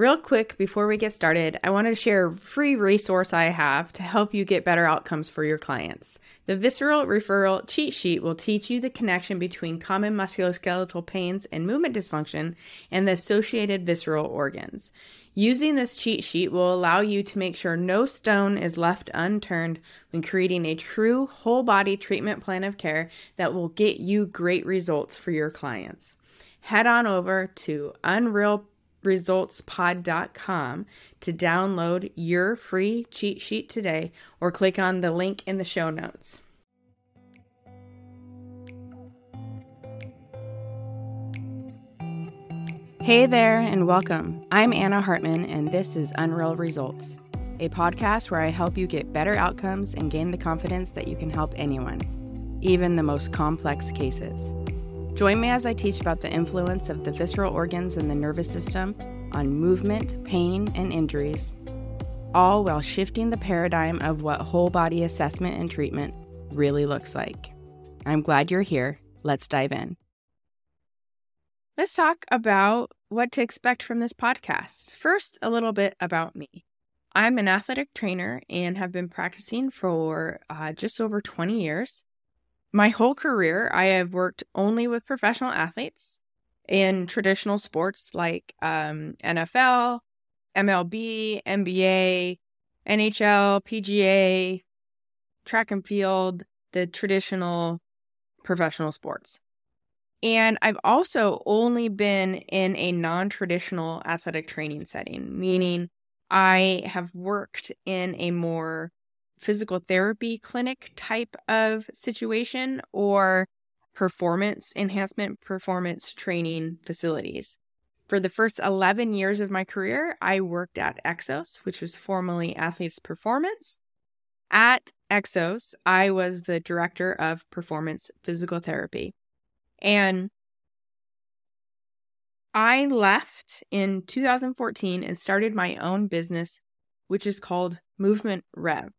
Real quick before we get started, I want to share a free resource I have to help you get better outcomes for your clients. The Visceral Referral Cheat Sheet will teach you the connection between common musculoskeletal pains and movement dysfunction and the associated visceral organs. Using this cheat sheet will allow you to make sure no stone is left unturned when creating a true whole body treatment plan of care that will get you great results for your clients. Head on over to unrealresultspod.com to download your free cheat sheet today or click on the link in the show notes. Hey there, and welcome. I'm Anna Hartman, and this is Unreal Results, a podcast where I help you get better outcomes and gain the confidence that you can help anyone, even the most complex cases. Join me as I teach about the influence of the visceral organs and the nervous system on movement, pain, and injuries, all while shifting the paradigm of what whole body assessment and treatment really looks like. I'm glad you're here. Let's dive in. Let's talk about what to expect from this podcast. First, a little bit about me. I'm an athletic trainer and have been practicing for uh, just over 20 years. My whole career, I have worked only with professional athletes in traditional sports like um, NFL, MLB, NBA, NHL, PGA, track and field, the traditional professional sports. And I've also only been in a non traditional athletic training setting, meaning I have worked in a more physical therapy clinic type of situation or performance enhancement performance training facilities. For the first 11 years of my career, I worked at Exos, which was formerly Athletes Performance. At Exos, I was the director of performance physical therapy. And I left in 2014 and started my own business, which is called Movement Rev.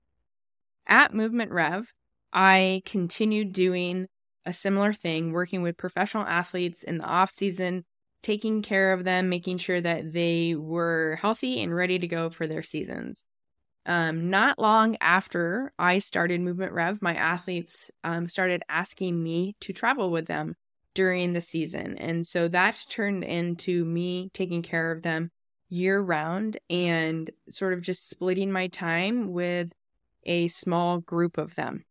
At Movement Rev, I continued doing a similar thing, working with professional athletes in the off season, taking care of them, making sure that they were healthy and ready to go for their seasons. Um, not long after I started Movement Rev, my athletes um, started asking me to travel with them during the season. And so that turned into me taking care of them year round and sort of just splitting my time with a small group of them.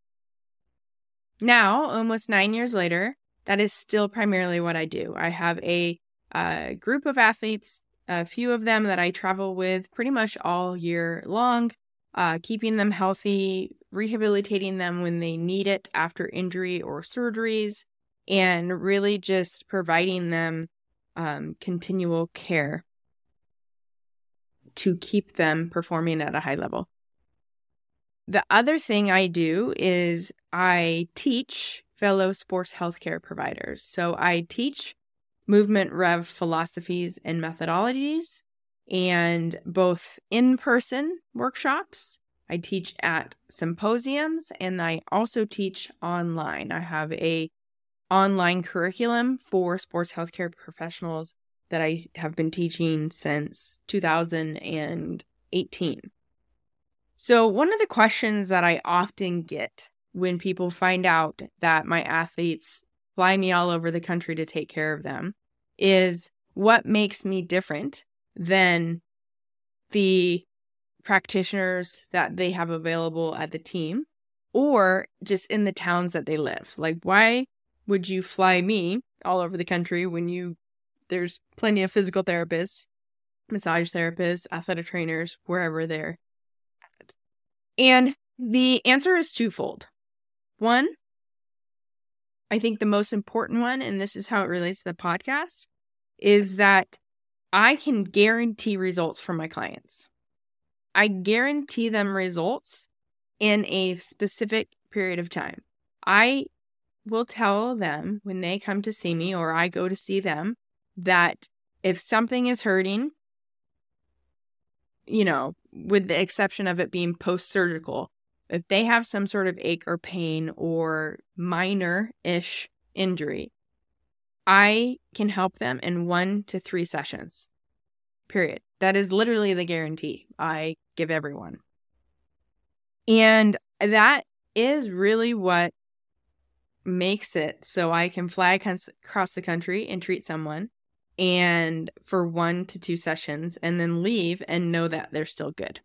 Now, almost nine years later, that is still primarily what I do. I have a uh, group of athletes, a few of them that I travel with pretty much all year long, uh, keeping them healthy, rehabilitating them when they need it after injury or surgeries, and really just providing them um, continual care to keep them performing at a high level. The other thing I do is I teach fellow sports healthcare providers. So I teach movement rev philosophies and methodologies and both in person workshops. I teach at symposiums and I also teach online. I have a online curriculum for sports healthcare professionals that I have been teaching since 2018. So, one of the questions that I often get when people find out that my athletes fly me all over the country to take care of them is what makes me different than the practitioners that they have available at the team or just in the towns that they live. Like, why would you fly me all over the country when you there's plenty of physical therapists, massage therapists, athletic trainers, wherever they're? And the answer is twofold. One, I think the most important one, and this is how it relates to the podcast, is that I can guarantee results for my clients. I guarantee them results in a specific period of time. I will tell them when they come to see me or I go to see them that if something is hurting, you know, with the exception of it being post surgical, if they have some sort of ache or pain or minor ish injury, I can help them in one to three sessions. period. That is literally the guarantee I give everyone. And that is really what makes it so I can fly across the country and treat someone and for one to two sessions and then leave and know that they're still good.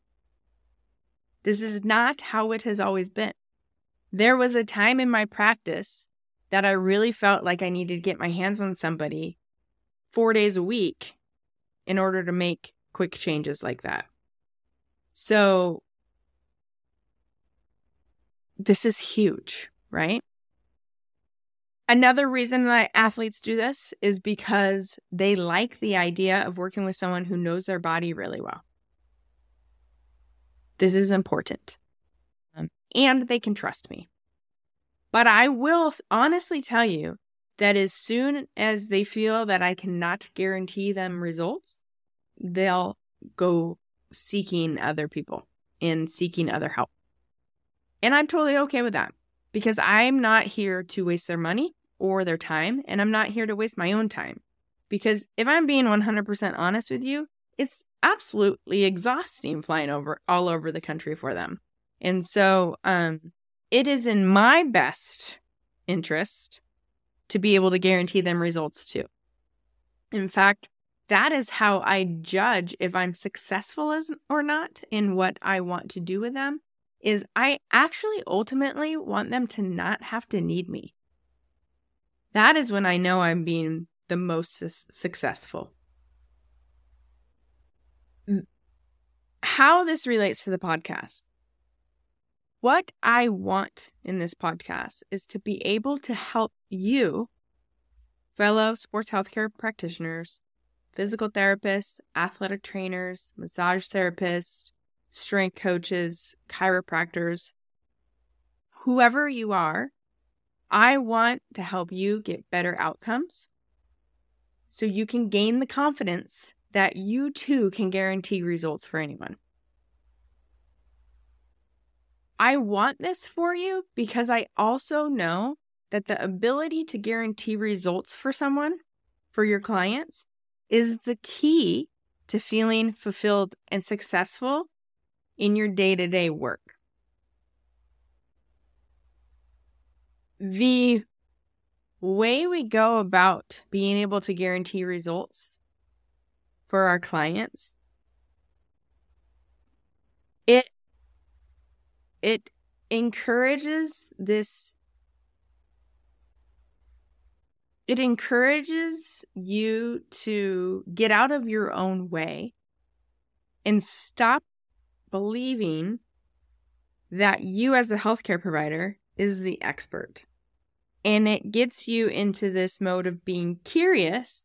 This is not how it has always been. There was a time in my practice that I really felt like I needed to get my hands on somebody four days a week in order to make quick changes like that. So, this is huge, right? Another reason that athletes do this is because they like the idea of working with someone who knows their body really well. This is important. Um, and they can trust me. But I will honestly tell you that as soon as they feel that I cannot guarantee them results, they'll go seeking other people and seeking other help. And I'm totally okay with that because I'm not here to waste their money or their time, and I'm not here to waste my own time. Because if I'm being 100% honest with you, it's absolutely exhausting flying over all over the country for them. And so um, it is in my best interest to be able to guarantee them results too. In fact, that is how I judge if I'm successful as or not in what I want to do with them is I actually ultimately want them to not have to need me. That is when I know I'm being the most su- successful. How this relates to the podcast. What I want in this podcast is to be able to help you, fellow sports healthcare practitioners, physical therapists, athletic trainers, massage therapists, strength coaches, chiropractors, whoever you are, I want to help you get better outcomes so you can gain the confidence that you too can guarantee results for anyone. I want this for you because I also know that the ability to guarantee results for someone, for your clients, is the key to feeling fulfilled and successful in your day to day work. The way we go about being able to guarantee results for our clients it it encourages this it encourages you to get out of your own way and stop believing that you, as a healthcare provider, is the expert. And it gets you into this mode of being curious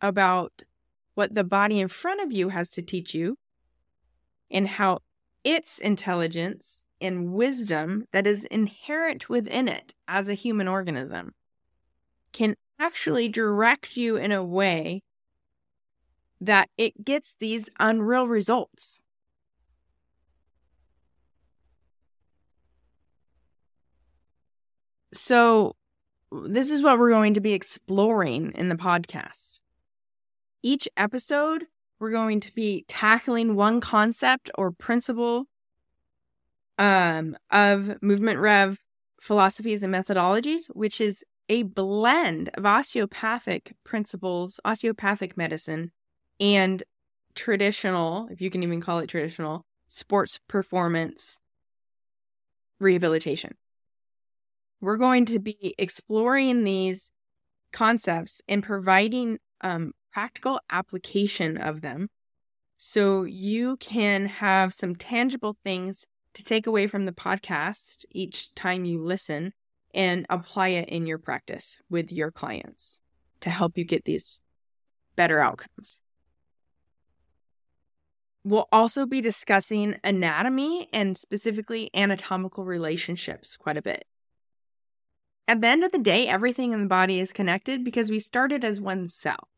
about what the body in front of you has to teach you and how its intelligence and wisdom that is inherent within it as a human organism can actually direct you in a way that it gets these unreal results. So, this is what we're going to be exploring in the podcast. Each episode, we're going to be tackling one concept or principle um, of movement rev philosophies and methodologies, which is a blend of osteopathic principles, osteopathic medicine, and traditional, if you can even call it traditional, sports performance rehabilitation. We're going to be exploring these concepts and providing um, practical application of them so you can have some tangible things to take away from the podcast each time you listen and apply it in your practice with your clients to help you get these better outcomes. We'll also be discussing anatomy and specifically anatomical relationships quite a bit. At the end of the day, everything in the body is connected because we started as one cell.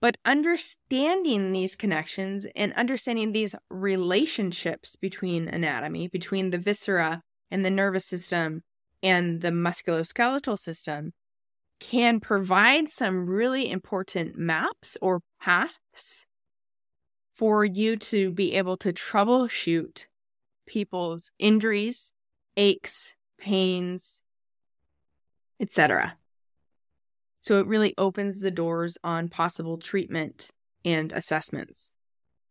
But understanding these connections and understanding these relationships between anatomy, between the viscera and the nervous system and the musculoskeletal system, can provide some really important maps or paths for you to be able to troubleshoot people's injuries, aches, pains, etc. So it really opens the doors on possible treatment and assessments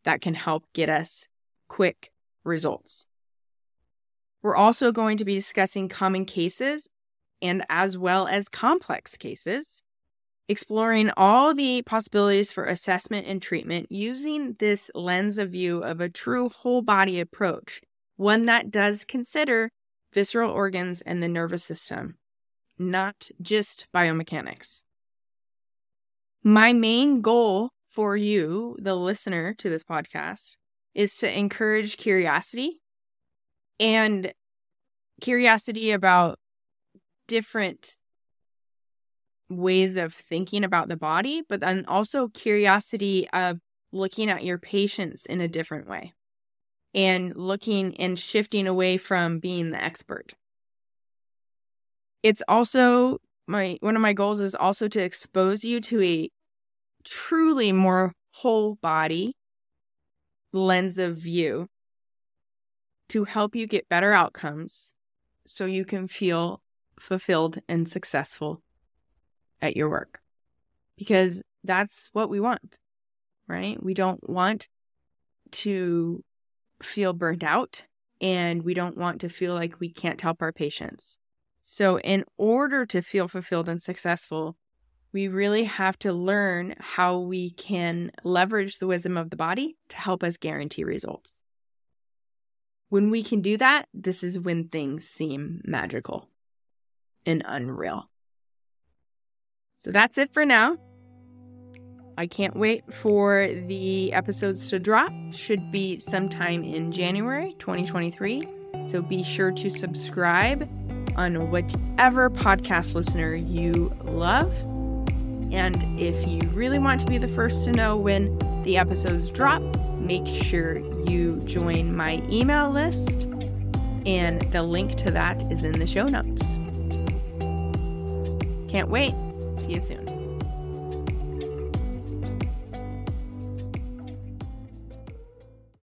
that can help get us quick results. We're also going to be discussing common cases and as well as complex cases, exploring all the possibilities for assessment and treatment using this lens of view of a true whole body approach, one that does consider visceral organs and the nervous system, not just biomechanics. My main goal for you, the listener to this podcast, is to encourage curiosity and curiosity about different ways of thinking about the body, but then also curiosity of looking at your patients in a different way and looking and shifting away from being the expert. It's also my one of my goals is also to expose you to a truly more whole body lens of view to help you get better outcomes so you can feel fulfilled and successful at your work. Because that's what we want, right? We don't want to feel burnt out and we don't want to feel like we can't help our patients. So, in order to feel fulfilled and successful, we really have to learn how we can leverage the wisdom of the body to help us guarantee results. When we can do that, this is when things seem magical and unreal. So that's it for now. I can't wait for the episodes to drop. Should be sometime in January 2023. So be sure to subscribe on whatever podcast listener you love. And if you really want to be the first to know when the episodes drop, make sure you join my email list. And the link to that is in the show notes. Can't wait. See you soon.